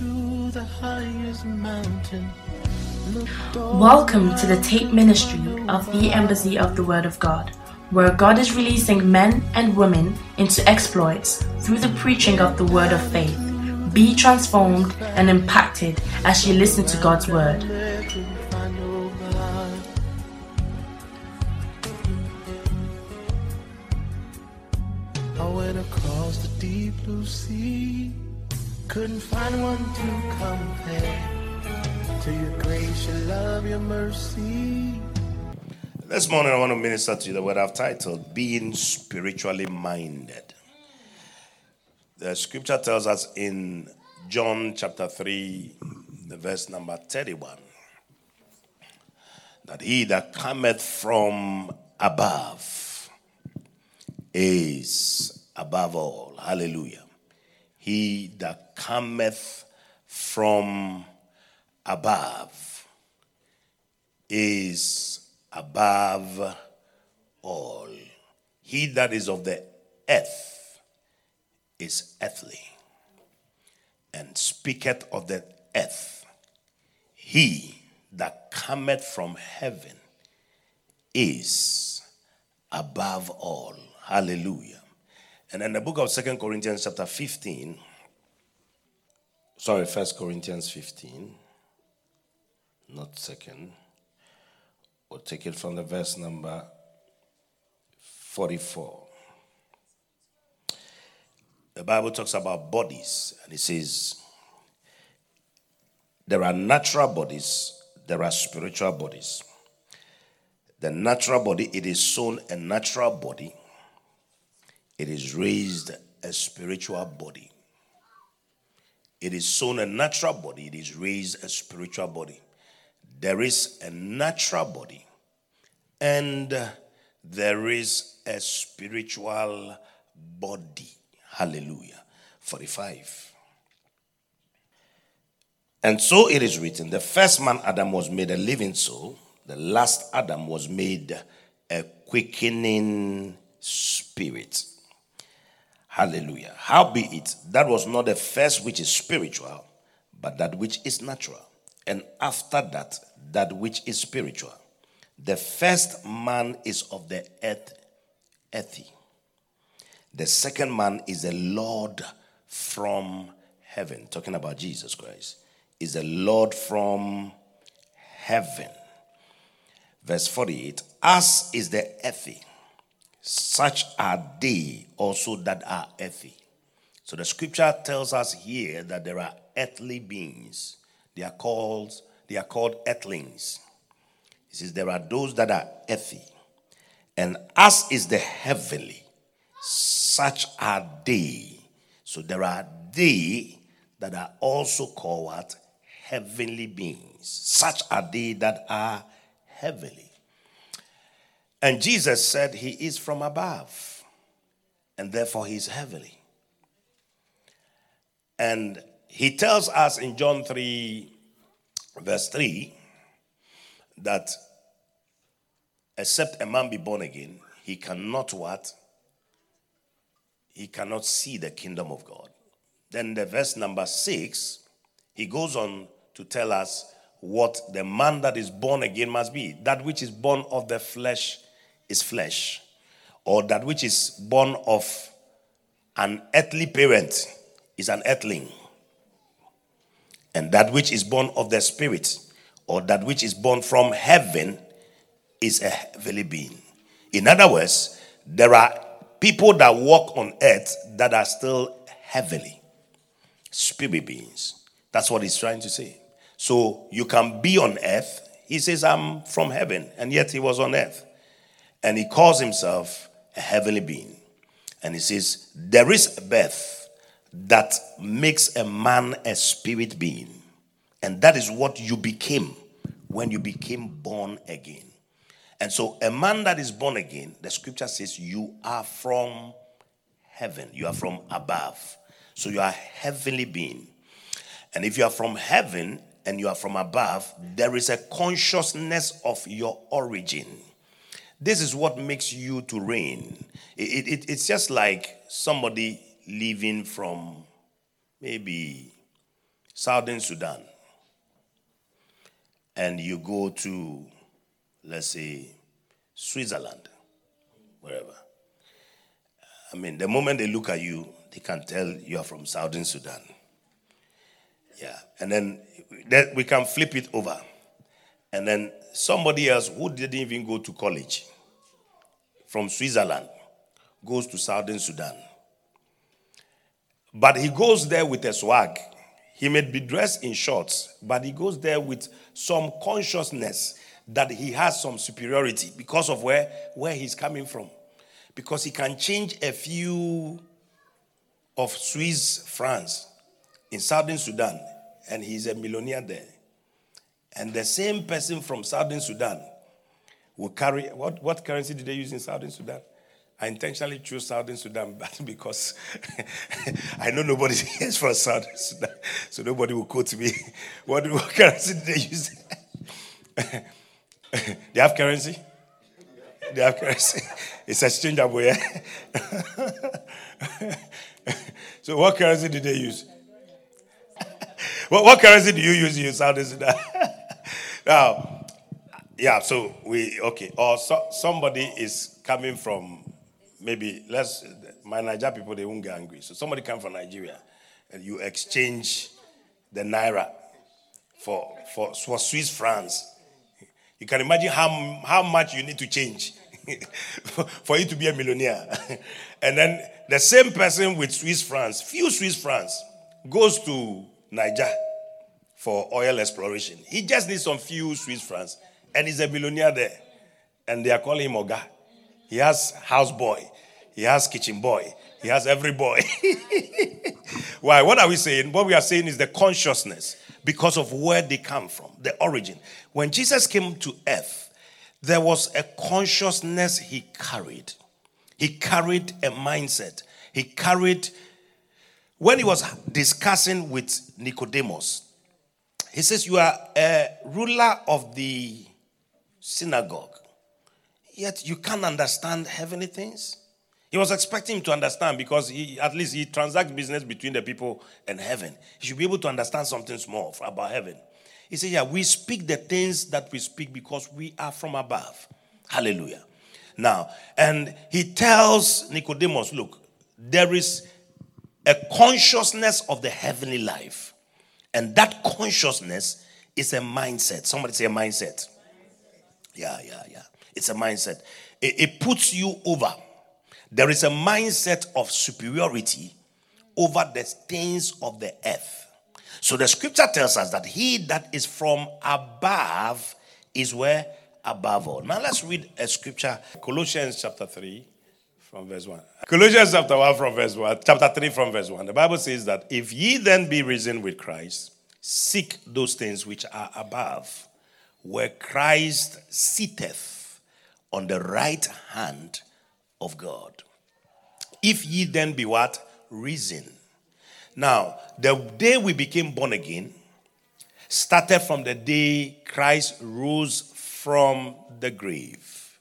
to the highest mountain. Welcome to the Tape Ministry of the Embassy of the Word of God, where God is releasing men and women into exploits through the preaching of the Word of faith. Be transformed and impacted as you listen to God's Word. Find one to compare to your grace, your love, your mercy. This morning, I want to minister to you the word I've titled Being Spiritually Minded. The scripture tells us in John chapter 3, the verse number 31, that he that cometh from above is above all. Hallelujah. He that cometh from above is above all. He that is of the earth is earthly, and speaketh of the earth. He that cometh from heaven is above all. Hallelujah. And in the book of Second Corinthians, chapter 15, sorry, First Corinthians 15, not second. We'll take it from the verse number 44. The Bible talks about bodies, and it says, There are natural bodies, there are spiritual bodies. The natural body, it is sown a natural body, it is raised a spiritual body. It is sown a natural body, it is raised a spiritual body. There is a natural body and there is a spiritual body. Hallelujah. 45. And so it is written the first man, Adam, was made a living soul, the last Adam was made a quickening spirit. Hallelujah. How be it? that was not the first which is spiritual, but that which is natural. And after that, that which is spiritual. The first man is of the earth, earthy. The second man is the Lord from heaven. Talking about Jesus Christ. Is the Lord from heaven. Verse 48 As is the earthy, such are they also that are earthy. So the scripture tells us here that there are earthly beings. They are called, they are called earthlings. He says there are those that are earthy. And as is the heavenly, such are they. So there are they that are also called? Heavenly beings. Such are they that are heavenly. And Jesus said he is from above, and therefore he is heavenly. And he tells us in John 3, verse 3, that except a man be born again, he cannot what? He cannot see the kingdom of God. Then the verse number six, he goes on to tell us what the man that is born again must be. That which is born of the flesh is flesh, or that which is born of an earthly parent is an earthling, and that which is born of the spirit, or that which is born from heaven, is a heavenly being. In other words, there are people that walk on earth that are still heavenly, spirit beings. That's what he's trying to say. So you can be on earth. He says, I'm from heaven, and yet he was on earth. And he calls himself a heavenly being. And he says, There is a birth that makes a man a spirit being. And that is what you became when you became born again. And so, a man that is born again, the scripture says, you are from heaven, you are from above. So, you are heavenly being. And if you are from heaven and you are from above, there is a consciousness of your origin. This is what makes you to reign. It, it, it's just like somebody leaving from maybe Southern Sudan and you go to, let's say, Switzerland, wherever. I mean, the moment they look at you, they can tell you are from Southern Sudan. Yeah. And then that we can flip it over. And then somebody else who didn't even go to college from Switzerland goes to Southern Sudan. But he goes there with a swag. He may be dressed in shorts, but he goes there with some consciousness that he has some superiority because of where, where he's coming from. Because he can change a few of Swiss francs in Southern Sudan, and he's a millionaire there. And the same person from Southern Sudan will carry what, what currency did they use in Southern Sudan? I intentionally chose Southern Sudan but because I know nobody is from Southern Sudan, so nobody will quote me. What, what currency did they use? they have currency? They have currency. It's exchangeable, yeah? so what currency did they use? what, what currency do you use in Southern Sudan? Now, yeah, so we, okay, or so, somebody is coming from maybe, let's, my Naija people, they won't get angry. So somebody come from Nigeria and you exchange the Naira for, for, for Swiss francs. You can imagine how, how much you need to change for you to be a millionaire. and then the same person with Swiss francs, few Swiss francs, goes to Niger for oil exploration. He just needs some few Swiss francs and he's a millionaire there. And they are calling him Oga. He has house boy, he has kitchen boy, he has every boy. Why? What are we saying? What we are saying is the consciousness because of where they come from, the origin. When Jesus came to earth, there was a consciousness he carried. He carried a mindset. He carried, when he was discussing with Nicodemus, he says, You are a ruler of the synagogue, yet you can't understand heavenly things. He was expecting him to understand because he, at least he transacts business between the people and heaven. He should be able to understand something small about heaven. He said, Yeah, we speak the things that we speak because we are from above. Hallelujah. Now, and he tells Nicodemus, Look, there is a consciousness of the heavenly life. And that consciousness is a mindset. Somebody say a mindset. Yeah, yeah, yeah. It's a mindset. It, it puts you over. There is a mindset of superiority over the things of the earth. So the scripture tells us that he that is from above is where? Above all. Now let's read a scripture, Colossians chapter 3 from verse 1. Colossians chapter 1 from verse 1, chapter 3 from verse 1. The Bible says that if ye then be risen with Christ, seek those things which are above, where Christ sitteth on the right hand of God. If ye then be what? Risen. Now, the day we became born again started from the day Christ rose from the grave.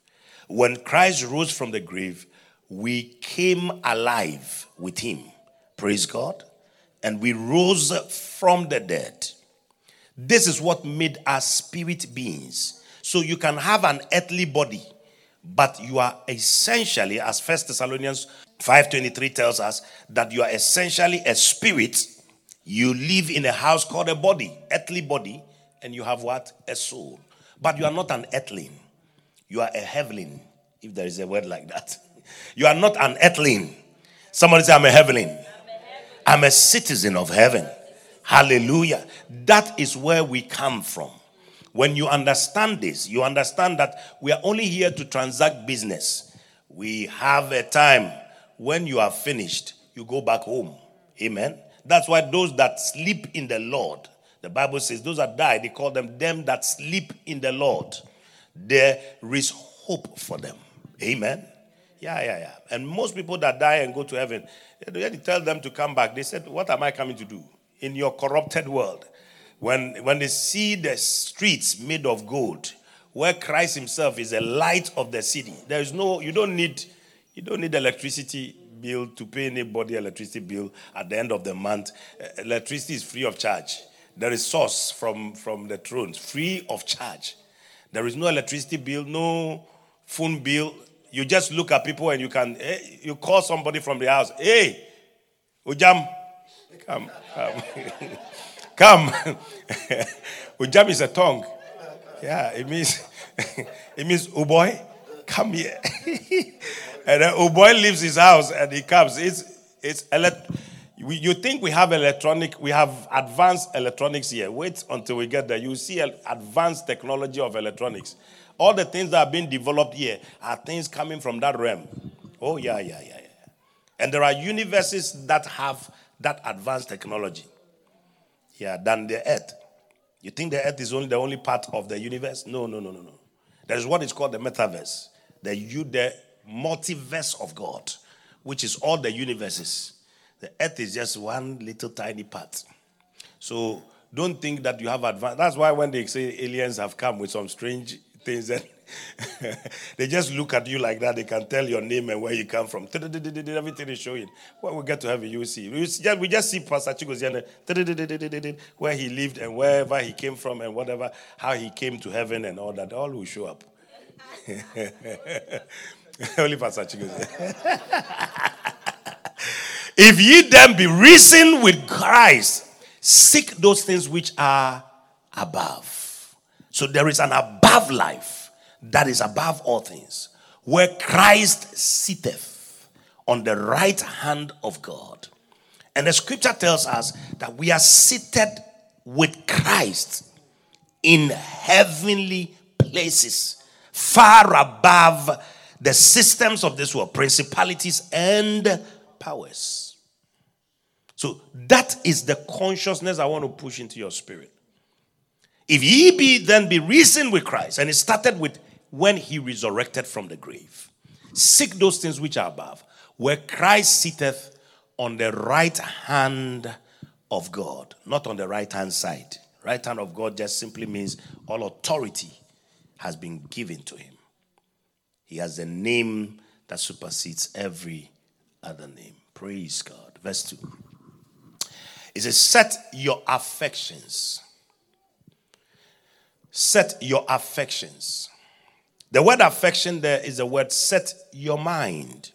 When Christ rose from the grave, we came alive with him. Praise God. And we rose from the dead. This is what made us spirit beings. So you can have an earthly body, but you are essentially, as First Thessalonians 5:23 tells us, that you are essentially a spirit. You live in a house called a body, earthly body, and you have what? A soul. But you are not an earthling. You are a heavenling, if there is a word like that. You are not an earthling. Somebody say, I'm a heavenling. I'm a citizen of heaven. Hallelujah. That is where we come from. When you understand this, you understand that we are only here to transact business. We have a time when you are finished, you go back home. Amen. That's why those that sleep in the Lord, the Bible says, those that die, they call them them that sleep in the Lord. There is hope for them. Amen. Yeah, yeah, yeah. And most people that die and go to heaven, they tell them to come back. They said, What am I coming to do in your corrupted world? When, when they see the streets made of gold, where Christ Himself is the light of the city, there is no, you don't need, you don't need electricity bill to pay anybody electricity bill at the end of the month. Eh, electricity is free of charge. There is source from, from the thrones, free of charge. There is no electricity bill, no phone bill. You just look at people and you can, eh, you call somebody from the house, hey, Ujam, come, come, come. Ujam is a tongue. Yeah, it means, it means, oh boy, come here. and then oh leaves his house and he comes. It's, it's, elect- you think we have electronic, we have advanced electronics here. Wait until we get there. You see advanced technology of electronics. All the things that are being developed here are things coming from that realm. Oh, yeah, yeah, yeah, yeah. And there are universes that have that advanced technology. Yeah, than the earth. You think the earth is only the only part of the universe? No, no, no, no, no. There is what is called the metaverse, the, you, the multiverse of God, which is all the universes. The earth is just one little tiny part. So don't think that you have advanced. That's why when they say aliens have come with some strange things, and they just look at you like that. They can tell your name and where you come from. Everything is showing. When we get to heaven, you will see. We just, see Pastor Chigozian, where he lived and wherever he came from and whatever, how he came to heaven and all that. All will show up. Only Pastor Chigozian. If ye then be risen with Christ, seek those things which are above. So there is an above life that is above all things, where Christ sitteth on the right hand of God. And the scripture tells us that we are seated with Christ in heavenly places, far above the systems of this world, principalities and powers. So that is the consciousness I want to push into your spirit. If ye be then be risen with Christ, and it started with when he resurrected from the grave. Seek those things which are above, where Christ sitteth on the right hand of God, not on the right hand side. Right hand of God just simply means all authority has been given to him. He has a name that supersedes every other name. Praise God. Verse 2. It says, set your affections. Set your affections. The word affection there is the word set your mind.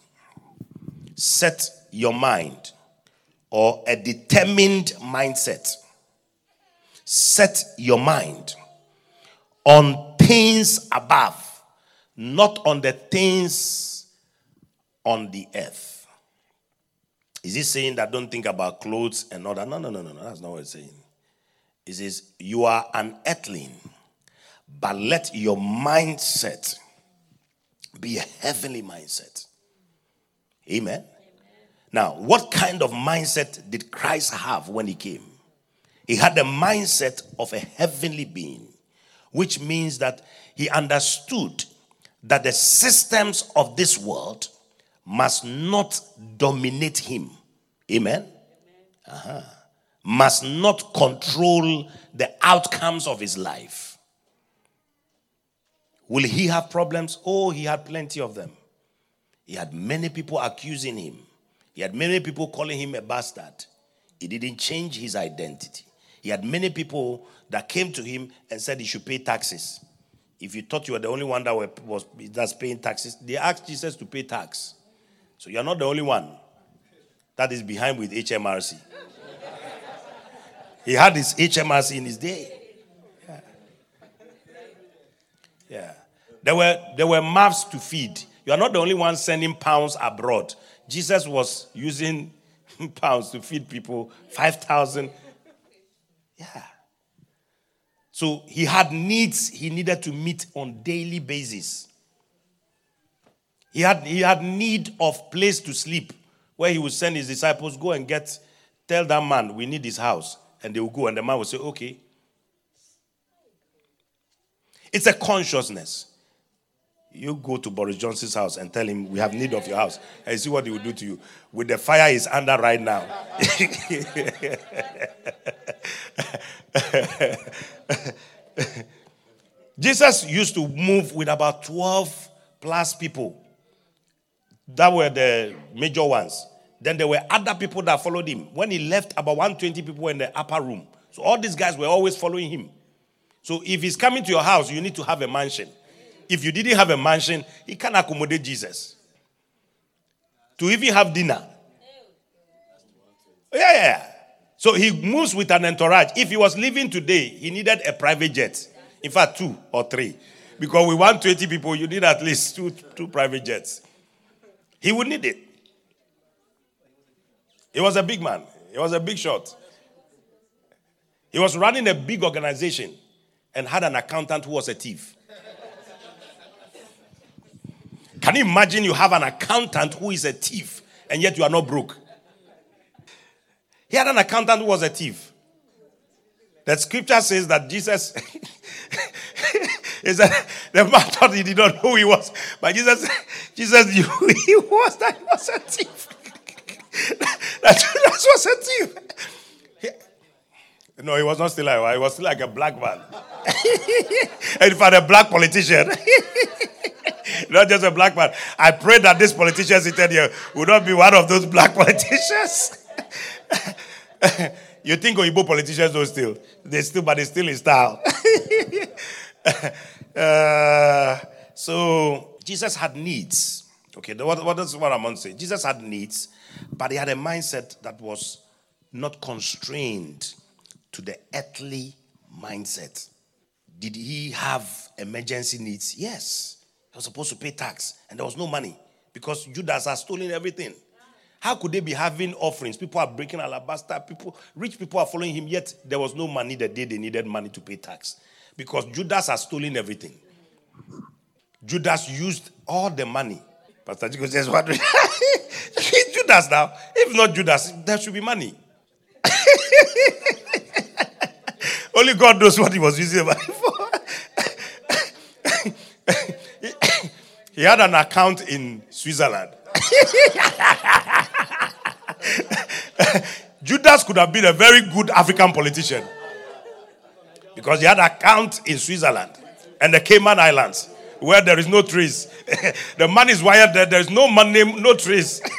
Set your mind or a determined mindset. Set your mind on things above, not on the things on the earth. Is he saying that don't think about clothes and all that? No, no, no, no, no. That's not what it's saying. It says, You are an earthling, but let your mindset be a heavenly mindset. Amen. Amen. Now, what kind of mindset did Christ have when he came? He had the mindset of a heavenly being, which means that he understood that the systems of this world must not dominate him. Amen? Uh-huh. Must not control the outcomes of his life. Will he have problems? Oh, he had plenty of them. He had many people accusing him. He had many people calling him a bastard. He didn't change his identity. He had many people that came to him and said he should pay taxes. If you thought you were the only one that was that's paying taxes, they asked Jesus to pay tax. So you're not the only one that is behind with HMRC. he had his HMRC in his day. Yeah. Yeah. There were there were mouths to feed. You are not the only one sending pounds abroad. Jesus was using pounds to feed people 5,000. Yeah. So he had needs he needed to meet on daily basis. He had, he had need of place to sleep where he would send his disciples, go and get, tell that man, we need his house. And they will go, and the man will say, okay. It's a consciousness. You go to Boris Johnson's house and tell him, we have need of your house. And see what he will do to you. With the fire is under right now. Jesus used to move with about 12 plus people that were the major ones. Then there were other people that followed him. When he left, about 120 people were in the upper room. So all these guys were always following him. So if he's coming to your house, you need to have a mansion. If you didn't have a mansion, he can accommodate Jesus. To even have dinner. Yeah, yeah. So he moves with an entourage. If he was living today, he needed a private jet. In fact, two or three. Because we want 20 people, you need at least two, two private jets. He would need it. He was a big man. He was a big shot. He was running a big organization and had an accountant who was a thief. Can you imagine you have an accountant who is a thief and yet you are not broke? He had an accountant who was a thief. The scripture says that Jesus is that the man thought he did not know who he was, but Jesus, Jesus knew he was. That he was a thief. that Judas was a thief. No, he was not still like He was still like a black man. in fact, a black politician. not just a black man. I pray that this politician sitting here would not be one of those black politicians. you think Oyibo politicians don't still? They still, but they still in style. uh, so Jesus had needs. Okay, what, what is what I'm going to say? Jesus had needs, but he had a mindset that was not constrained to the earthly mindset. Did he have emergency needs? Yes. He was supposed to pay tax, and there was no money because Judas had stolen everything. How could they be having offerings? People are breaking alabaster. People, rich people are following him, yet there was no money the day they needed money to pay tax. Because Judas has stolen everything. Judas used all the money. Pastor Chico says, What? Judas now. If not Judas, there should be money. Only God knows what he was using the money for. he had an account in Switzerland. Judas could have been a very good African politician because he had an account in Switzerland and the Cayman Islands where there is no trees. the money is wired there, there is no money, no trees.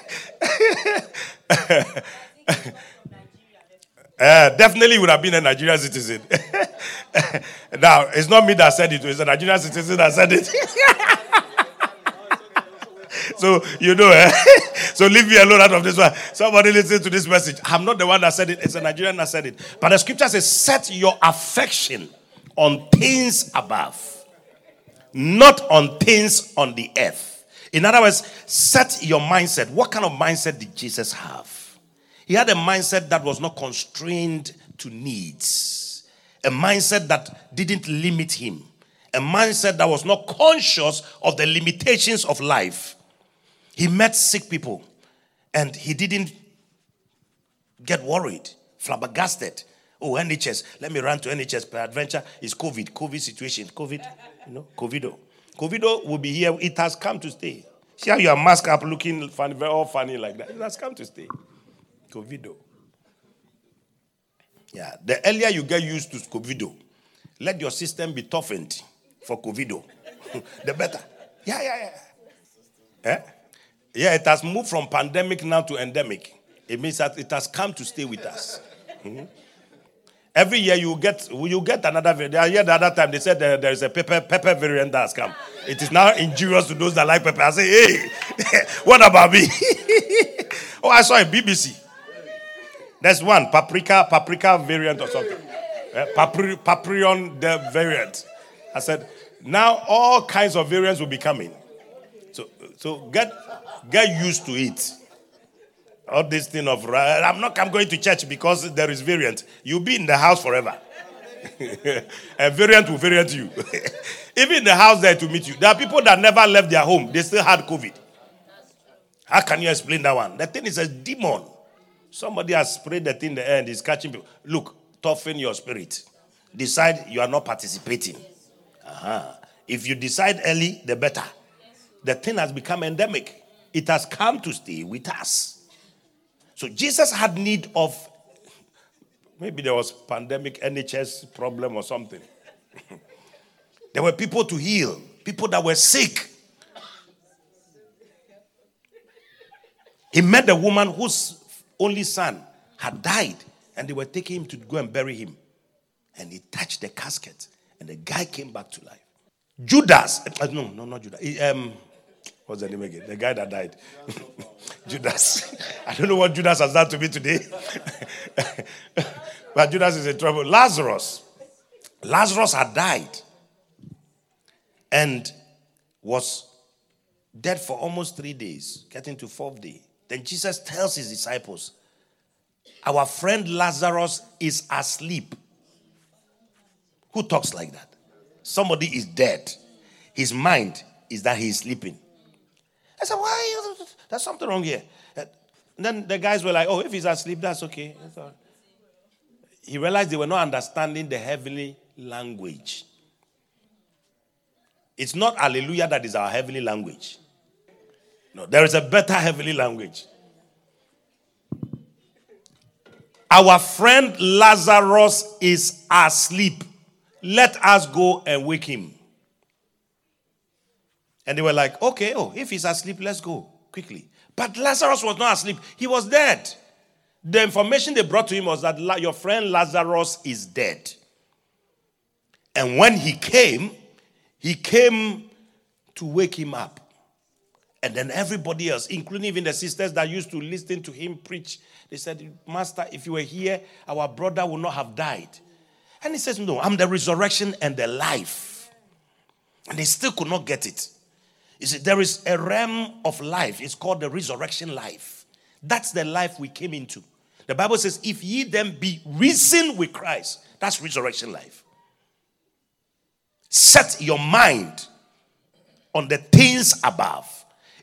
uh, definitely would have been a Nigerian citizen. now, it's not me that said it, it's a Nigerian citizen that said it. so, you know, eh? so leave me alone out of this one. Somebody listen to this message. I'm not the one that said it, it's a Nigerian that said it. But the scripture says, set your affection on things above, not on things on the earth. In other words, set your mindset. What kind of mindset did Jesus have? He had a mindset that was not constrained to needs, a mindset that didn't limit him, a mindset that was not conscious of the limitations of life. He met sick people and he didn't get worried, flabbergasted. Oh, NHS, let me run to NHS. Per adventure is COVID, COVID situation, COVID, you know, COVIDo. COVIDo will be here. It has come to stay. See how your mask up looking funny, very all funny like that. It has come to stay. COVIDo. Yeah, the earlier you get used to COVIDo, let your system be toughened for COVIDo, the better. Yeah, yeah, yeah. Eh? Yeah, it has moved from pandemic now to endemic. It means that it has come to stay with us. Mm-hmm. Every year you get you get another variant. Yeah, the other time they said there, there is a pepper pepper variant that has come. It is now injurious to those that like pepper. I say, hey, what about me? oh, I saw a BBC. There's one paprika paprika variant or something. Uh, papri, paprion the variant. I said, now all kinds of variants will be coming. So so get get used to it. All this thing of I'm not I'm going to church because there is variant. You'll be in the house forever. a variant will variant you. Even in the house there to meet you. There are people that never left their home. They still had COVID. How can you explain that one? The thing is a demon. Somebody has sprayed the thing in the and is catching people. Look, toughen your spirit. Decide you are not participating. Uh-huh. If you decide early, the better. The thing has become endemic. It has come to stay with us. So Jesus had need of maybe there was pandemic NHS problem or something. there were people to heal, people that were sick. He met a woman whose only son had died and they were taking him to go and bury him. and he touched the casket, and the guy came back to life. Judas, uh, no, no, not Judas. He, um, what's the name again? The guy that died. Judas. I don't know what Judas has done to me today. but Judas is in trouble. Lazarus. Lazarus had died and was dead for almost three days, getting to fourth day. Then Jesus tells his disciples, Our friend Lazarus is asleep. Who talks like that? Somebody is dead. His mind is that he is sleeping. I said, Why? There's something wrong here. And then the guys were like, Oh, if he's asleep, that's okay. He realized they were not understanding the heavenly language. It's not hallelujah that is our heavenly language. No, there is a better heavenly language. Our friend Lazarus is asleep. Let us go and wake him. And they were like, okay, oh, if he's asleep, let's go quickly. But Lazarus was not asleep, he was dead. The information they brought to him was that your friend Lazarus is dead. And when he came, he came to wake him up. And then everybody else, including even the sisters that used to listen to him preach, they said, Master, if you were here, our brother would not have died. And he says, No, I'm the resurrection and the life. And they still could not get it. You see, there is a realm of life. It's called the resurrection life. That's the life we came into. The Bible says, If ye then be risen with Christ, that's resurrection life. Set your mind on the things above.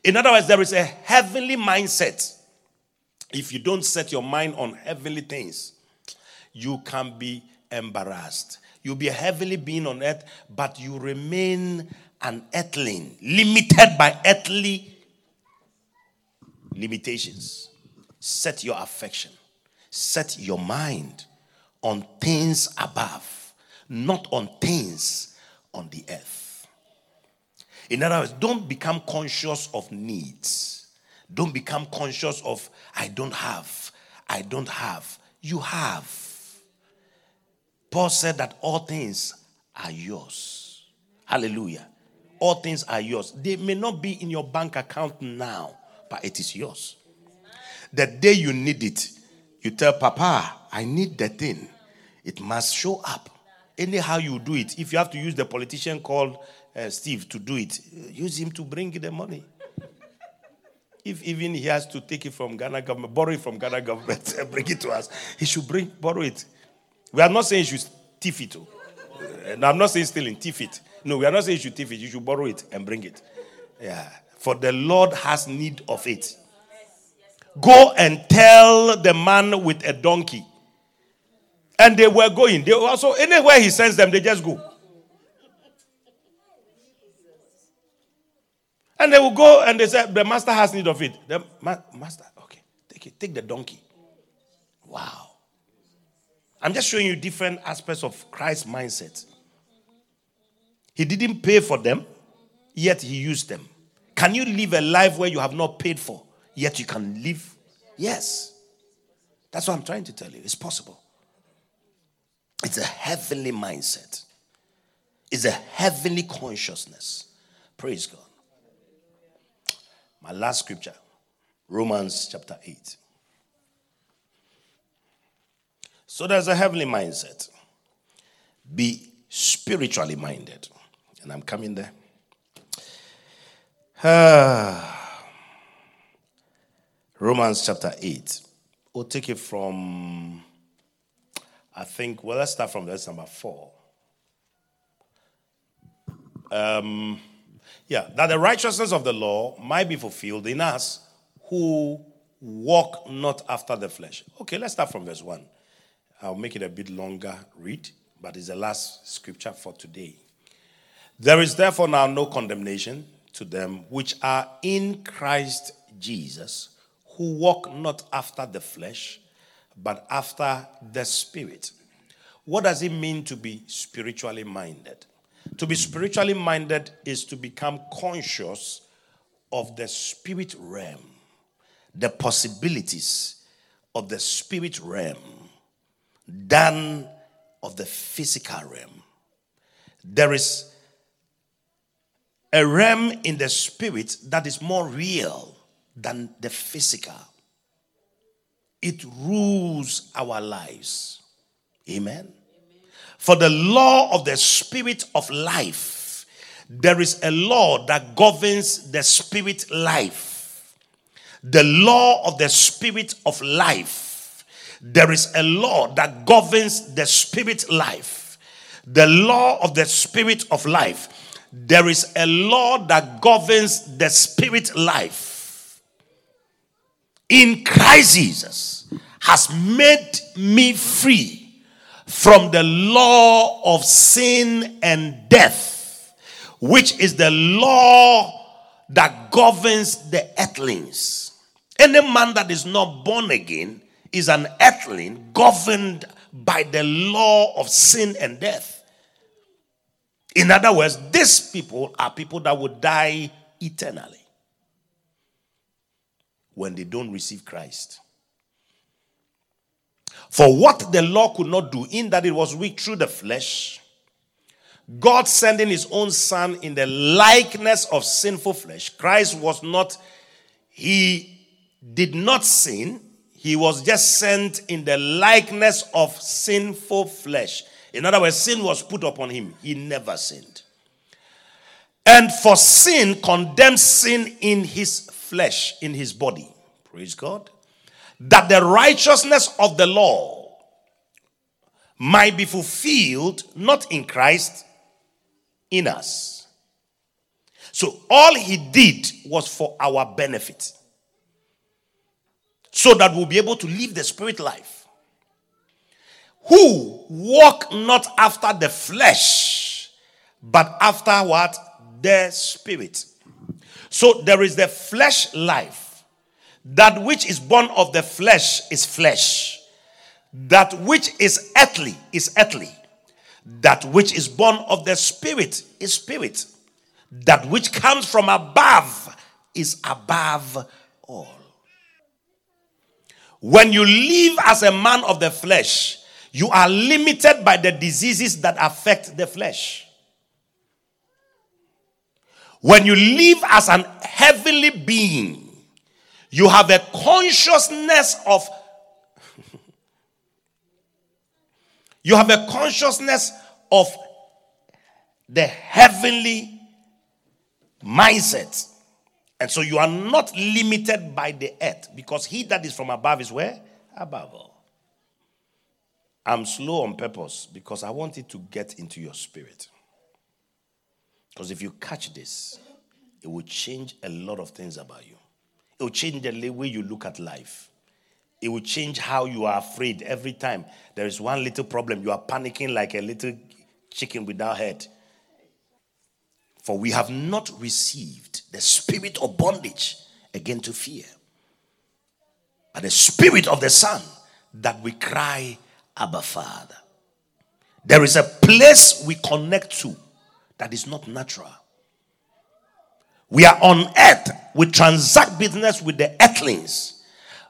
In other words, there is a heavenly mindset. If you don't set your mind on heavenly things, you can be embarrassed. You'll be a heavenly being on earth, but you remain an earthling, limited by earthly limitations. Set your affection, set your mind on things above, not on things on the earth. In other words, don't become conscious of needs. Don't become conscious of, I don't have, I don't have. You have. Paul said that all things are yours. Hallelujah. All things are yours. They may not be in your bank account now, but it is yours. The day you need it, you tell Papa, I need the thing. It must show up. Anyhow, you do it. If you have to use the politician called uh, Steve to do it, use him to bring the money. If even he has to take it from Ghana government, borrow it from Ghana government, and bring it to us, he should bring borrow it. We are not saying you should thief it. Oh. And I'm not saying stealing, thief it. No, we are not saying you should thief it. You should borrow it and bring it. Yeah. For the Lord has need of it. Go and tell the man with a donkey. And they were going. They also anywhere he sends them, they just go. And they will go and they say, the master has need of it. The ma- master, okay, take it, take the donkey. Wow. I'm just showing you different aspects of Christ's mindset. He didn't pay for them, yet he used them. Can you live a life where you have not paid for, yet you can live? Yes. That's what I'm trying to tell you. It's possible. It's a heavenly mindset, it's a heavenly consciousness. Praise God. My last scripture, Romans chapter 8. So there's a heavenly mindset. Be spiritually minded. And I'm coming there. Ah. Romans chapter 8. We'll take it from, I think, well, let's start from verse number 4. Um, yeah, that the righteousness of the law might be fulfilled in us who walk not after the flesh. Okay, let's start from verse 1. I'll make it a bit longer read, but it's the last scripture for today. There is therefore now no condemnation to them which are in Christ Jesus, who walk not after the flesh, but after the Spirit. What does it mean to be spiritually minded? To be spiritually minded is to become conscious of the spirit realm, the possibilities of the spirit realm, than of the physical realm. There is a realm in the spirit that is more real than the physical. It rules our lives. Amen. For the law of the spirit of life, there is a law that governs the spirit life. The law of the spirit of life. There is a law that governs the spirit life. The law of the spirit of life. There is a law that governs the spirit life. In Christ Jesus has made me free from the law of sin and death, which is the law that governs the earthlings. Any man that is not born again is an earthling governed by the law of sin and death. In other words, these people are people that will die eternally when they don't receive Christ. For what the law could not do, in that it was weak through the flesh, God sending his own son in the likeness of sinful flesh. Christ was not, he did not sin, he was just sent in the likeness of sinful flesh. In other words, sin was put upon him, he never sinned. And for sin, condemned sin in his flesh, in his body. Praise God that the righteousness of the law might be fulfilled not in Christ, in us. So all he did was for our benefit. So that we'll be able to live the spirit life. Who walk not after the flesh, but after what? The spirit. So there is the flesh life that which is born of the flesh is flesh. That which is earthly is earthly. That which is born of the spirit is spirit. That which comes from above is above all. When you live as a man of the flesh, you are limited by the diseases that affect the flesh. When you live as an heavenly being, you have a consciousness of you have a consciousness of the heavenly mindset. And so you are not limited by the earth because he that is from above is where? Above all. I'm slow on purpose because I want it to get into your spirit. Because if you catch this, it will change a lot of things about you. It will change the way you look at life. It will change how you are afraid every time there is one little problem. You are panicking like a little chicken without head. For we have not received the spirit of bondage again to fear, but the spirit of the Son that we cry, Abba Father. There is a place we connect to that is not natural. We are on earth. We transact business with the earthlings.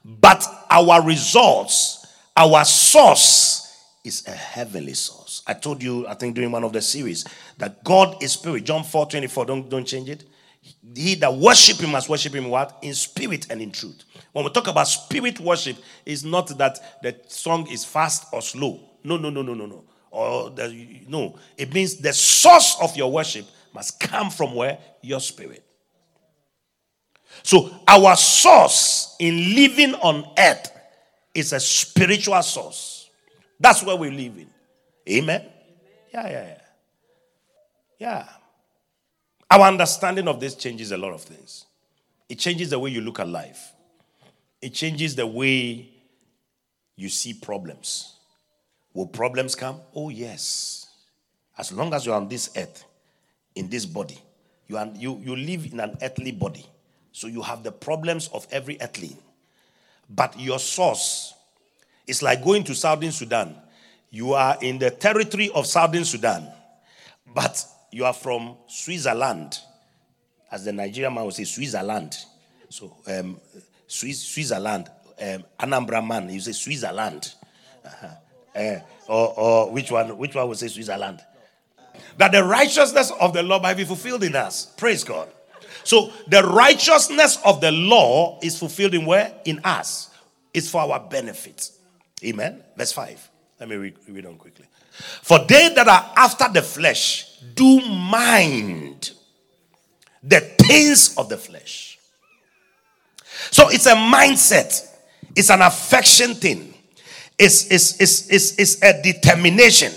But our results, our source is a heavenly source. I told you, I think during one of the series, that God is spirit. John 4 24. Don't, don't change it. He that worship him must worship him what? In spirit and in truth. When we talk about spirit worship, it's not that the song is fast or slow. No, no, no, no, no, no. Or the, no. It means the source of your worship must come from where? Your spirit. So, our source in living on earth is a spiritual source. That's where we live in. Amen? Yeah, yeah, yeah. Yeah. Our understanding of this changes a lot of things. It changes the way you look at life, it changes the way you see problems. Will problems come? Oh, yes. As long as you're on this earth, in this body, you, are, you, you live in an earthly body. So you have the problems of every earthling. But your source is like going to Southern Sudan. You are in the territory of Southern Sudan, but you are from Switzerland, as the Nigerian man would say, Switzerland. So, um, Swiss, Switzerland, um, Anambra man, you say Switzerland. Uh-huh. Uh, or, or which one? Which one would say Switzerland? That the righteousness of the law might be fulfilled in us. Praise God. So the righteousness of the law is fulfilled in where? In us. It's for our benefit. Amen. Verse 5. Let me read, read on quickly. For they that are after the flesh do mind the things of the flesh. So it's a mindset, it's an affection thing, it's, it's, it's, it's, it's a determination.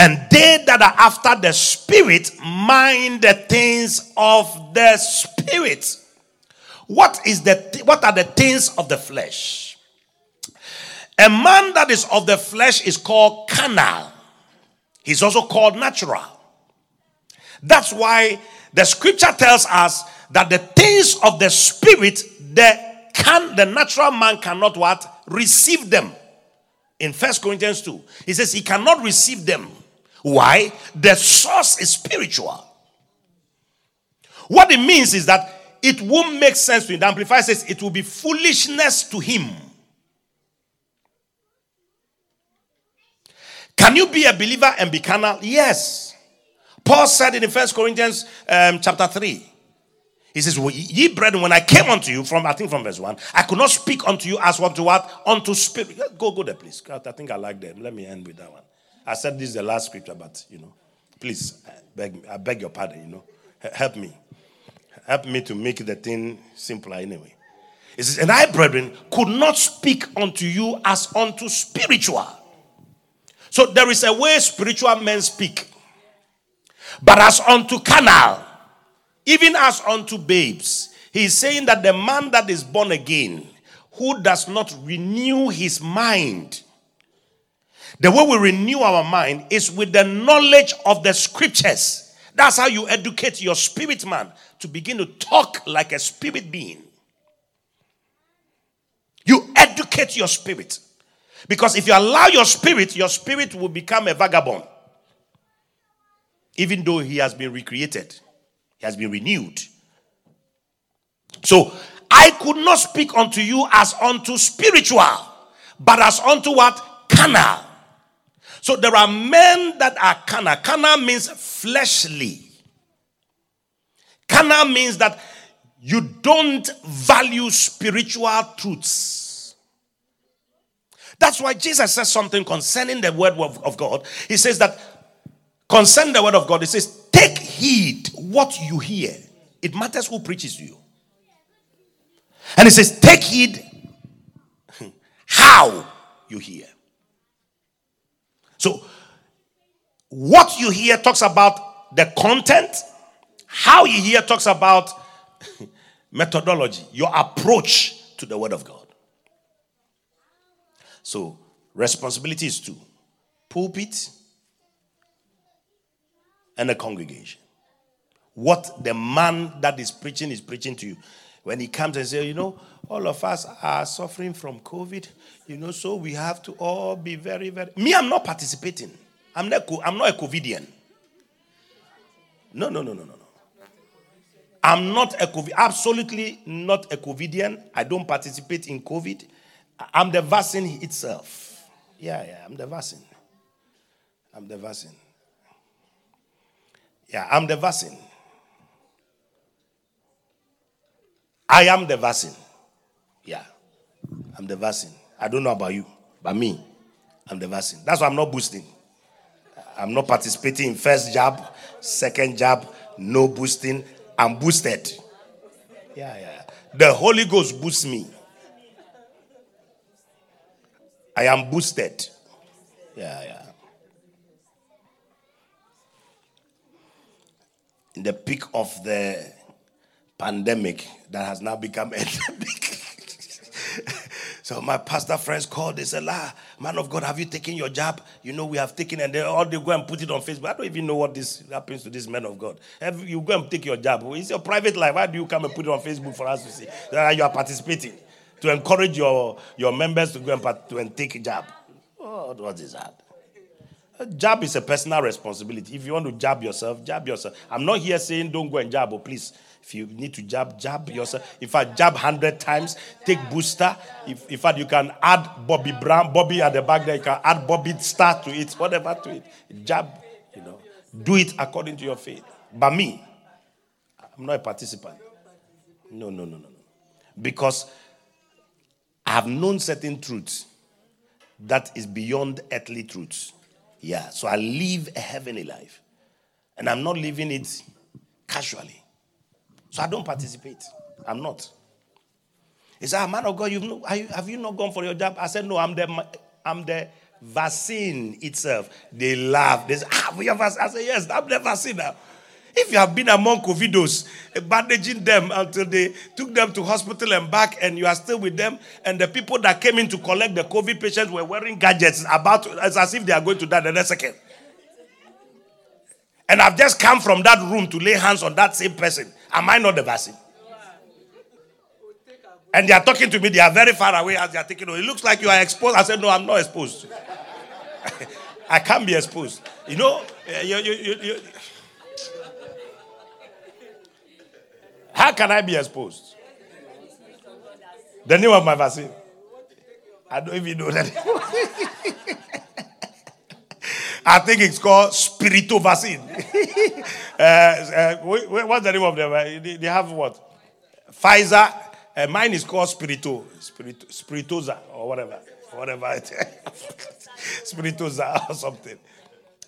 And they that are after the spirit mind the things of the spirit. What is the what are the things of the flesh? A man that is of the flesh is called carnal. He's also called natural. That's why the scripture tells us that the things of the spirit, the can the natural man cannot what? Receive them. In First Corinthians 2, he says he cannot receive them. Why? The source is spiritual. What it means is that it won't make sense to him. The Amplified says it will be foolishness to him. Can you be a believer and be carnal? Yes. Paul said in First Corinthians um, chapter 3, he says, well, Ye brethren, when I came unto you, from I think from verse 1, I could not speak unto you as unto what? Unto spirit. Go, go there, please. I think I like them. Let me end with that one. I said this is the last scripture, but you know, please, I beg, I beg your pardon, you know. Help me. Help me to make the thing simpler anyway. It says, And I, brethren, could not speak unto you as unto spiritual so there is a way spiritual men speak. But as unto carnal, even as unto babes, he is saying that the man that is born again, who does not renew his mind, the way we renew our mind is with the knowledge of the scriptures. That's how you educate your spirit man to begin to talk like a spirit being. You educate your spirit. Because if you allow your spirit, your spirit will become a vagabond. Even though he has been recreated, he has been renewed. So I could not speak unto you as unto spiritual, but as unto what? Carnal. So there are men that are carnal. Carnal means fleshly. Carnal means that you don't value spiritual truths. That's why Jesus says something concerning the word of, God. He says that concerning the word of God, he says, Take heed what you hear. It matters who preaches to you. And he says, Take heed how you hear. So, what you hear talks about the content, how you hear talks about methodology, your approach to the word of God. So, responsibility is two pulpit and a congregation. What the man that is preaching is preaching to you. When he comes and says, you know, all of us are suffering from COVID, you know, so we have to all be very, very. Me, I'm not participating. I'm not, I'm not a COVIDian. No, no, no, no, no, no. I'm not a COVID, absolutely not a COVIDian. I don't participate in COVID. I'm the vaccine itself. Yeah, yeah, I'm the vaccine. I'm the vaccine. Yeah, I'm the vaccine. I am the vaccine. Yeah, I'm the vaccine. I don't know about you, but me, I'm the vaccine. That's why I'm not boosting. I'm not participating in first jab, second jab, no boosting. I'm boosted. Yeah, yeah. The Holy Ghost boosts me. I am boosted. Yeah, yeah. In the peak of the pandemic that has now become endemic. so my pastor friends called, they said, La, man of God, have you taken your jab? You know, we have taken and they all they go and put it on Facebook. I don't even know what this happens to this man of God. Have you go and take your jab. It's your private life. Why do you come and put it on Facebook for us to see that you are participating? to encourage your, your members to go and, to and take a jab. Oh, what is that? Jab is a personal responsibility. If you want to jab yourself, jab yourself. I'm not here saying don't go and jab, but please, if you need to jab, jab yourself. If I jab 100 times, take booster. If, in fact, you can add Bobby Brown, Bobby at the back there, you can add Bobby Star to it, whatever to it. Jab, you know. Do it according to your faith. But me, I'm not a participant. No, no, no, no, no. Because I have known certain truths that is beyond earthly truths. Yeah, so I live a heavenly life. And I'm not living it casually. So I don't participate. I'm not. He said, ah, man of God, you've no, you, have you not gone for your job? I said, no, I'm the, I'm the vaccine itself. They laugh. They say, ah, we have. I said, yes, I'm the vaccine now. If you have been among COVIDos, bandaging them until they took them to hospital and back, and you are still with them, and the people that came in to collect the COVID patients were wearing gadgets about as, as if they are going to die the next second. And I've just come from that room to lay hands on that same person. Am I not the vaccine? And they are talking to me, they are very far away as they are taking It looks like you are exposed. I said, No, I'm not exposed. I can't be exposed. You know, eh, you, you, you, How can I be exposed? The name of my vaccine. I don't even know that. I think it's called Spirito vaccine. uh, uh, what's the name of them? They have what? Pfizer. Uh, mine is called Spirito, Spirito, Spiritoza or whatever, whatever it is. Spiritoza or something.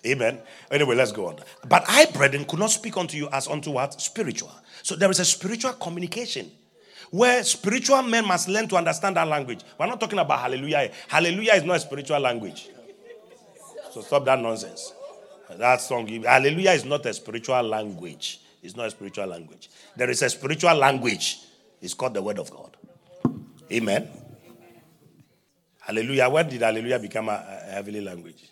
Amen. Anyway, let's go on. But I, brethren, could not speak unto you as unto what? Spiritual. So there is a spiritual communication where spiritual men must learn to understand that language. We're not talking about hallelujah. Hallelujah is not a spiritual language. So stop that nonsense. That song, hallelujah is not a spiritual language. It's not a spiritual language. There is a spiritual language. It's called the word of God. Amen. Hallelujah. When did hallelujah become a, a heavenly language?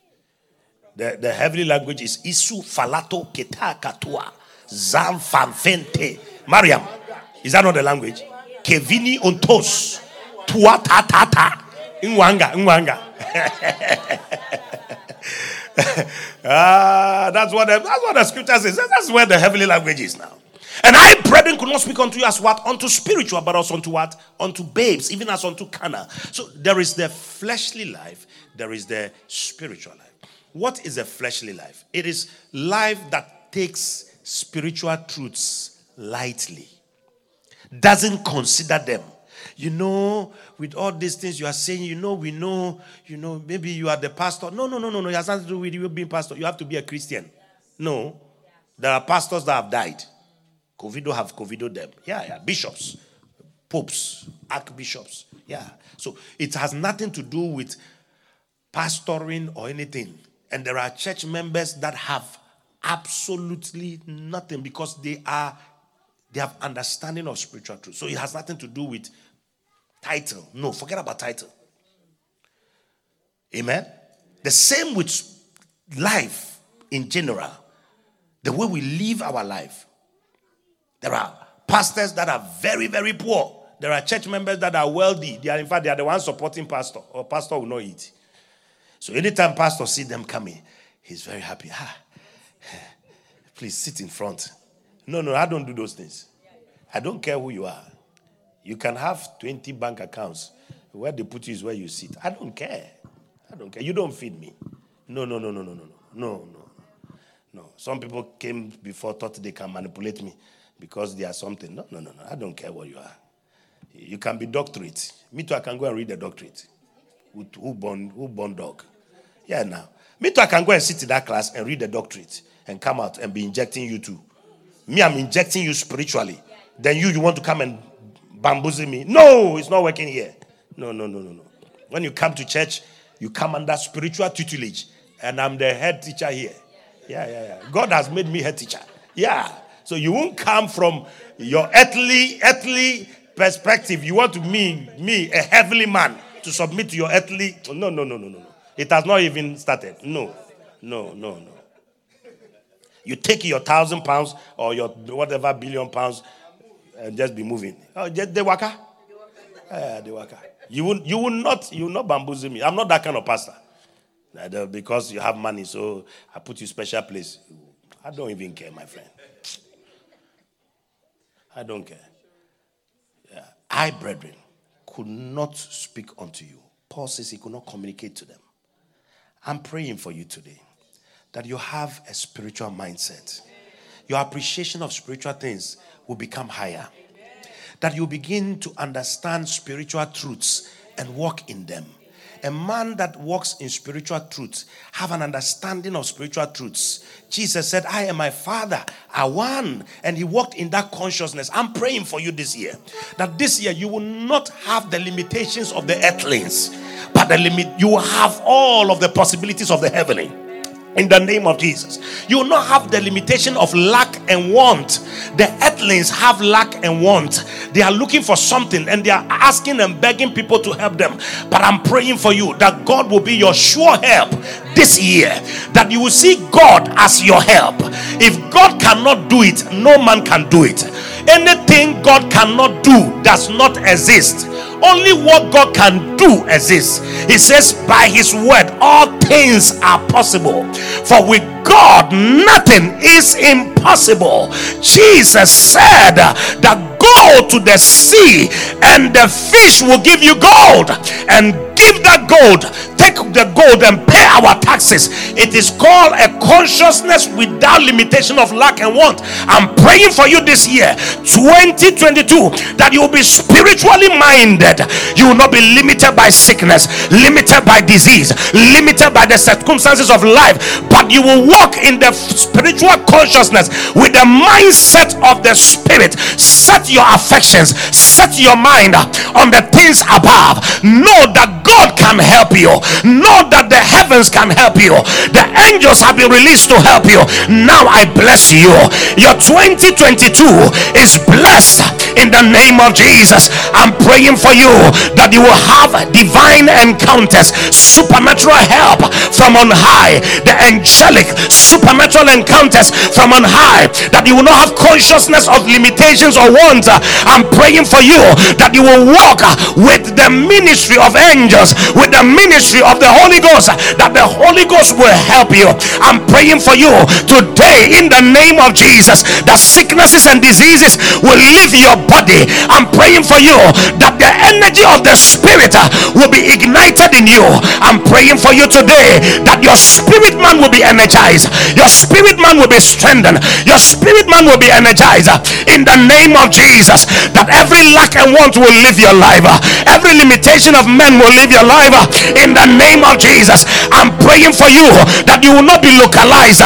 The, the heavenly language is Isu Falato Keta Katua. Zamfanfente. Mariam. Is that not the language? Kevini ontos. Tua ta ta ta. Nwanga. Nwanga. ah, that's what the, that's what the scripture says. That's where the heavenly language is now. And I, brethren, could not speak unto you as what? Unto spiritual, but also unto what? Unto babes, even as unto carnal. So there is the fleshly life, there is the spiritual life. What is a fleshly life? It is life that takes spiritual truths lightly, doesn't consider them. You know, with all these things you are saying, you know, we know, you know, maybe you are the pastor. No, no, no, no, no. It has nothing to do with you being pastor. You have to be a Christian. No. There are pastors that have died. Covido have Covido them. Yeah, yeah. Bishops, popes, archbishops. Yeah. So it has nothing to do with pastoring or anything. And there are church members that have absolutely nothing because they are they have understanding of spiritual truth. So it has nothing to do with title. No, forget about title. Amen. The same with life in general. The way we live our life. There are pastors that are very, very poor. There are church members that are wealthy. They are, in fact, they are the ones supporting pastor, or pastor will not eat. So anytime pastor see them coming, he's very happy. Ah, Please sit in front. No, no, I don't do those things. I don't care who you are. You can have 20 bank accounts. Where they put you is where you sit. I don't care. I don't care. You don't feed me. No, no, no, no, no, no, no, no, no. Some people came before thought they can manipulate me because they are something. No, no, no, no. I don't care what you are. You can be doctorate. Me too, I can go and read the doctorate. Who, who born who born dog? Yeah, now. Me too, I can go and sit in that class and read the doctorate and come out and be injecting you too. Me, I'm injecting you spiritually. Then you, you want to come and bamboozle me. No, it's not working here. No, no, no, no, no. When you come to church, you come under spiritual tutelage. And I'm the head teacher here. Yeah, yeah, yeah. God has made me head teacher. Yeah. So you won't come from your earthly, earthly perspective. You want to mean me, a heavenly man, to submit to your earthly. No, no, no, no, no. It has not even started. No, no, no, no. You take your thousand pounds or your whatever billion pounds and just be moving. Oh, just the waka. Yeah, the waka. You will, you will not, you will not bamboozle me. I'm not that kind of pastor. Because you have money, so I put you special place. I don't even care, my friend. I don't care. Yeah. I, brethren, could not speak unto you. Paul says he could not communicate to them. I'm praying for you today that you have a spiritual mindset. Your appreciation of spiritual things will become higher. That you begin to understand spiritual truths and walk in them. A man that walks in spiritual truth have an understanding of spiritual truths. Jesus said i and my father are one and he walked in that consciousness. I'm praying for you this year that this year you will not have the limitations of the earthlings but the limit you will have all of the possibilities of the heavenly in the name of Jesus. You will not have the limitation of lack and want. The earthlings have lack and want. They are looking for something and they are asking and begging people to help them. But I'm praying for you that God will be your sure help this year. That you will see God as your help. If God cannot do it, no man can do it. Anything God cannot do does not exist. Only what God can do exists. He says, by His word, all things are possible. For with God, nothing is impossible. Jesus said that go to the sea and the fish will give you gold. And give that gold. Take the gold and pay our taxes. It is called a consciousness without limitation of lack and want. I'm praying for you this year 2022 that you will be spiritually minded. You will not be limited by sickness limited by disease limited by the circumstances of life but you will walk in the spiritual consciousness with the mindset of the spirit. Set your affections set your mind on the things above. Know that god can help you. Know that the heavens can help you. The angels have been released to help you. Now i bless you. Your 2022 is blessed in the name of jesus. I'm praying for you that you will have divine encounters supernatural help from on high. The angelic supernatural encounters from on high that you will not have consciousness of limitations or wants i'm praying for you that you will walk with the ministry of angels with the ministry of the Holy Ghost, that the Holy Ghost will help you. I'm praying for you today in the name of Jesus that sicknesses and diseases will leave your body. I'm praying for you that the energy of the Spirit will be ignited in you. I'm praying for you today that your spirit man will be energized, your spirit man will be strengthened, your spirit man will be energized in the name of Jesus. That every lack and want will leave your life, every limitation of men will leave your life in the name of Jesus. I'm praying for you that you will not be localized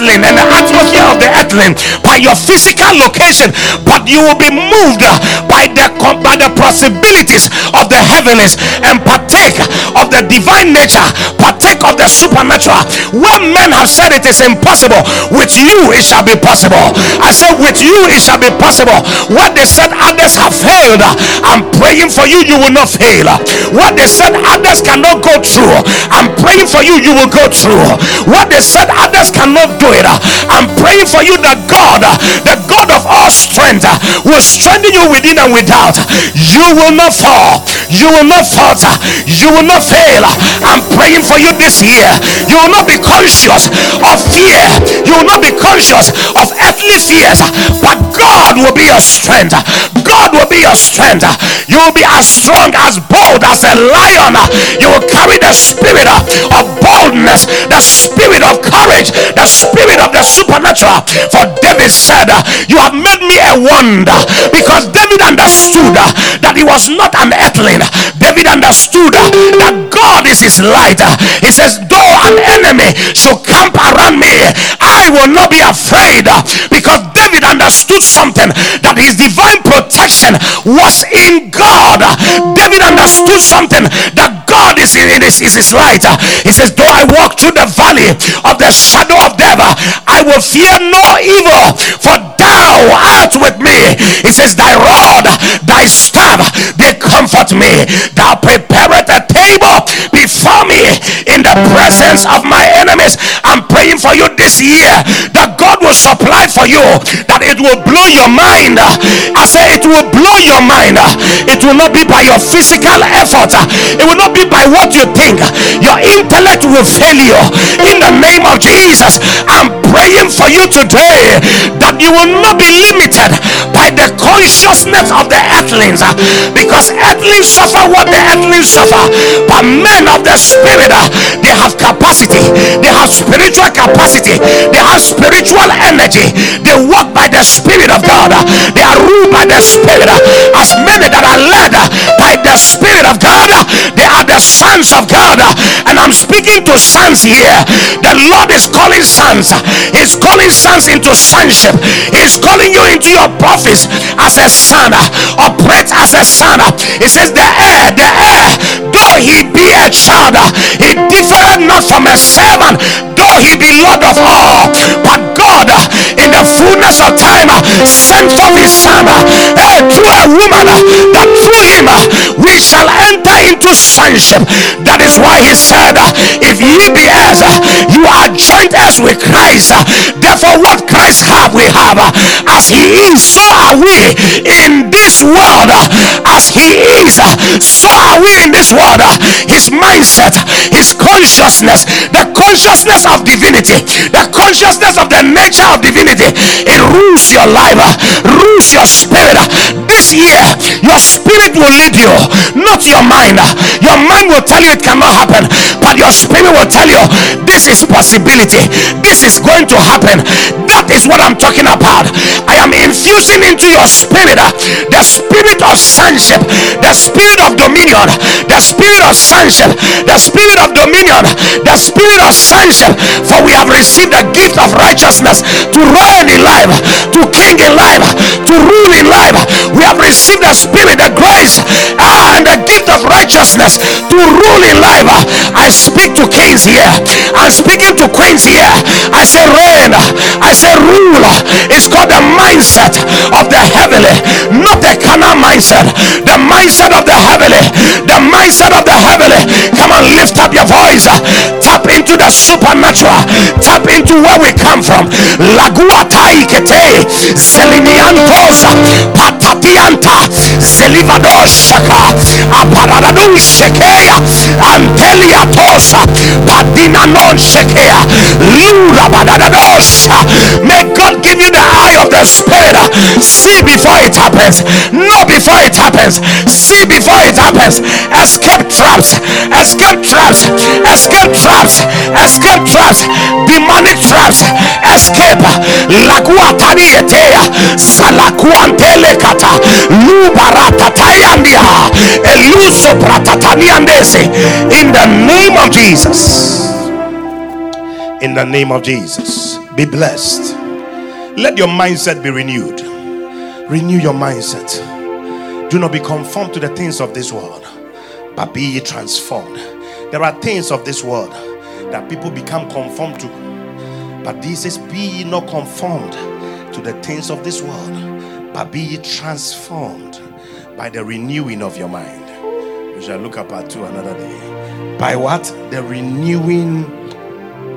earthling and the atmosphere of the earthling by your physical location, but you will be moved by the by the possibilities of the heavens and partake of the divine nature, partake of the supernatural. When men have said it is impossible, with you it shall be possible. I said, with you it shall be possible. What they said others have failed, I'm praying for you, you will not fail. What they said others cannot go through, I'm praying for you, you will go through. What they said others cannot do it, I'm praying for you that God, the God of all strength, will strengthen you within and without. You will not fall, you will not falter, you will not fail. I'm praying for you this year. You will not be conscious of fear, you will not be conscious of earthly fears, but God will be your strength. God will be your strength. You will be as strong as bold as a lion. You will carry the spirit of boldness, the spirit of courage, the spirit of the supernatural. For David said, You have made me a wonder because David understood that he was not an earthling. David understood that God is his light. He says, Though an enemy should camp around me, I will not be afraid because David understood something that his divine protection was in God. David understood something that God is in his, is his light. He says, Though I walk through the valley of the shadow of death, I will fear no evil, for thou art with me. He says, Thy rod, thy staff, they comfort me. Thou preparest table before me in the presence of my enemies. I'm praying for you this year that God will supply for you, that it will blow your mind. I say it will blow your mind. It It will not be by your physical effort, it will not be by what you think. Your intellect will fail you. In the name of Jesus, I'm praying for you today that you will not be limited by the consciousness of the earthlings because earthlings suffer what the earthlings suffer, but men of the spirit uh, they have capacity, they have spiritual capacity, they have spiritual energy, they walk by the spirit of God, they are ruled by the spirit. As many that are led uh, the spirit of God, they are the sons of God, and I'm speaking to sons here. The Lord is calling sons He's calling sons into sonship. He's calling you into your office as a son. Operate as a son. He says, The heir, the heir, though he be a child, he differeth not from a servant, though he be Lord of all. But God, in the fullness of time, sent forth his son hey, through a woman eh, that through him we shall enter into sonship. That is why he said, uh, If ye be heirs, uh, you are joint heirs with Christ. Uh, therefore, what Christ have, we have. As he is, so are we in this world. As he is, so are we in this world. His mindset, his consciousness, the consciousness of divinity, the consciousness of the nature of divinity, it rules your life, rules your spirit. This year, your spirit will lead you, not your mind. Your mind will tell you it cannot happen, but your spirit will tell you this is possibility, this is going to happen. That is what I'm talking about. I am infusing into your spirit uh, the spirit of sonship, the spirit of dominion, the spirit of sonship, the spirit of dominion, the spirit of sonship. For we have received the gift of righteousness to reign in life, to king in life, to rule in life. We have received the spirit, the grace, ah, and the gift of righteousness to rule in life. I speak to kings here. I'm speaking to queens here. I say, reign. I say, rule. It's called the mindset of the heavenly, not the carnal mindset. The mindset of the heavenly. The mindset of the heavenly. Come on, lift up your voice. Tap into the supernatural. Tap into where we come from. Lagua taikete. Anteliatosa. Padinanon shekea. May God give you the eye of the spirit. See before it happens. Know before it happens. See before it happens. Escape traps. Escape traps. Escape traps. Escape traps. Demonic traps. Escape. Laguatani etea. Salakuantele kata. Lubarata tayandia. Eluso pratataniandese. In the name of Jesus in the name of Jesus. Be blessed. Let your mindset be renewed. Renew your mindset. Do not be conformed to the things of this world, but be transformed. There are things of this world that people become conformed to, but this is be ye not conformed to the things of this world, but be ye transformed by the renewing of your mind. We shall look up at two another day. By what? The renewing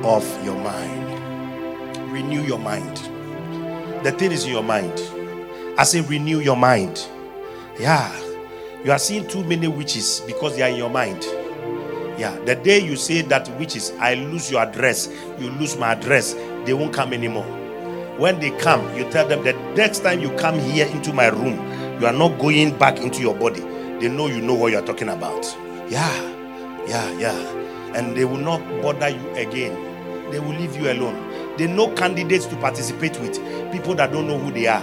of your mind. Renew your mind. The thing is in your mind. I say, renew your mind. Yeah. You are seeing too many witches because they are in your mind. Yeah. The day you say that witches, I lose your address, you lose my address, they won't come anymore. When they come, you tell them that next time you come here into my room, you are not going back into your body. They know you know what you are talking about. Yeah. Yeah, yeah. And they will not bother you again they will leave you alone. They know candidates to participate with people that don't know who they are.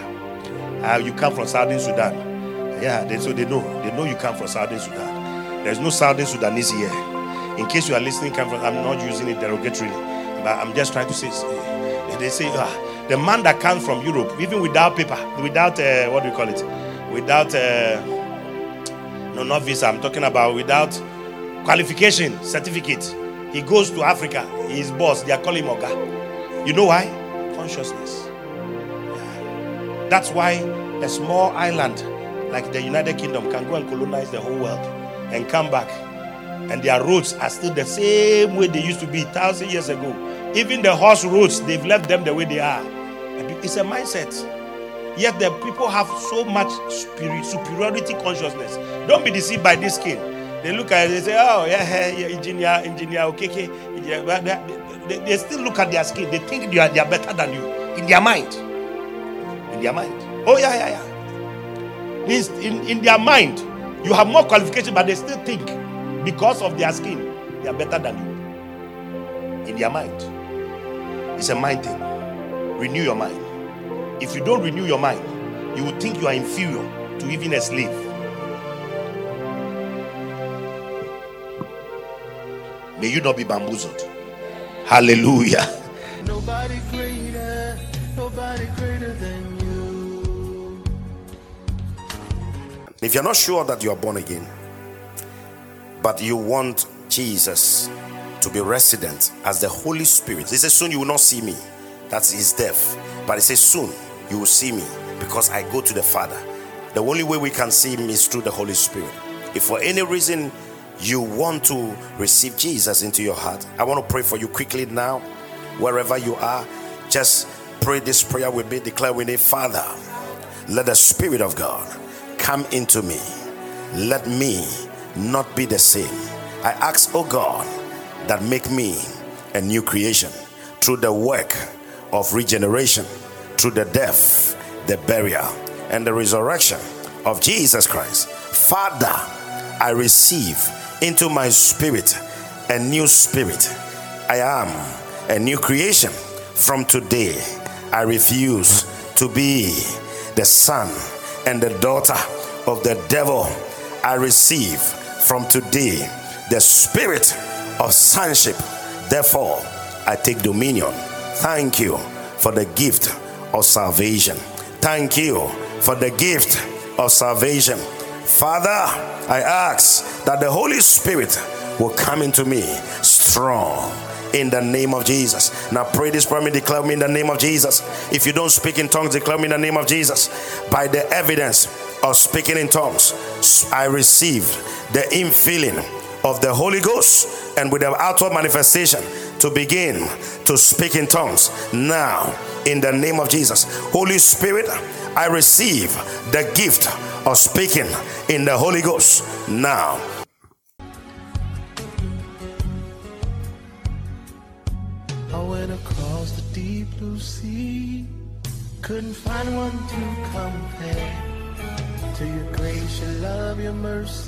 Uh, you come from Southern Sudan. Yeah, they, so they know. They know you come from Southern Sudan. There's no Southern Sudanese here. In case you are listening, I'm not using it derogatorily, but I'm just trying to say. They say uh, the man that comes from Europe, even without paper, without uh, what do we call it, without uh, no, not visa. I'm talking about without qualification certificate he goes to Africa. His boss, they are calling him Oga. You know why? Consciousness. Yeah. That's why a small island like the United Kingdom can go and colonize the whole world and come back. And their roads are still the same way they used to be thousand years ago. Even the horse roads, they've left them the way they are. It's a mindset. Yet the people have so much spirit, superiority consciousness. Don't be deceived by this skin. They look at it, they say, oh, yeah, yeah engineer, engineer, okay, okay. They, they, still look at their skin. They think they are, they are better than you in their mind. In their mind. Oh, yeah, yeah, yeah. In, in their mind, you have more qualification, but they still think because of their skin, they are better than you. In their mind. It's a mind thing. Renew your mind. If you don't renew your mind, you will think you are inferior to even a slave. May you not be bamboozled. Hallelujah. Nobody greater, nobody greater than you. If you're not sure that you are born again, but you want Jesus to be resident as the Holy Spirit, he says, Soon you will not see me. That's his death. But he says, Soon you will see me because I go to the Father. The only way we can see him is through the Holy Spirit. If for any reason you want to receive Jesus into your heart, I want to pray for you quickly now, wherever you are. Just pray this prayer with me. Declare with me, Father, let the Spirit of God come into me. Let me not be the same. I ask, oh God, that make me a new creation through the work of regeneration through the death, the burial, and the resurrection of Jesus Christ. Father, I receive into my spirit a new spirit. I am a new creation. From today, I refuse to be the son and the daughter of the devil. I receive from today the spirit of sonship. Therefore, I take dominion. Thank you for the gift of salvation. Thank you for the gift of salvation. Father, I ask that the Holy Spirit will come into me strong in the name of Jesus. Now pray this prayer, and declare me in the name of Jesus. If you don't speak in tongues, declare me in the name of Jesus. By the evidence of speaking in tongues, I received the infilling of the Holy Ghost and with the outward manifestation to begin to speak in tongues now in the name of Jesus. Holy Spirit, I receive the gift of speaking in the Holy Ghost now. I went across the deep blue sea, couldn't find one to compare to your grace, your love, your mercy.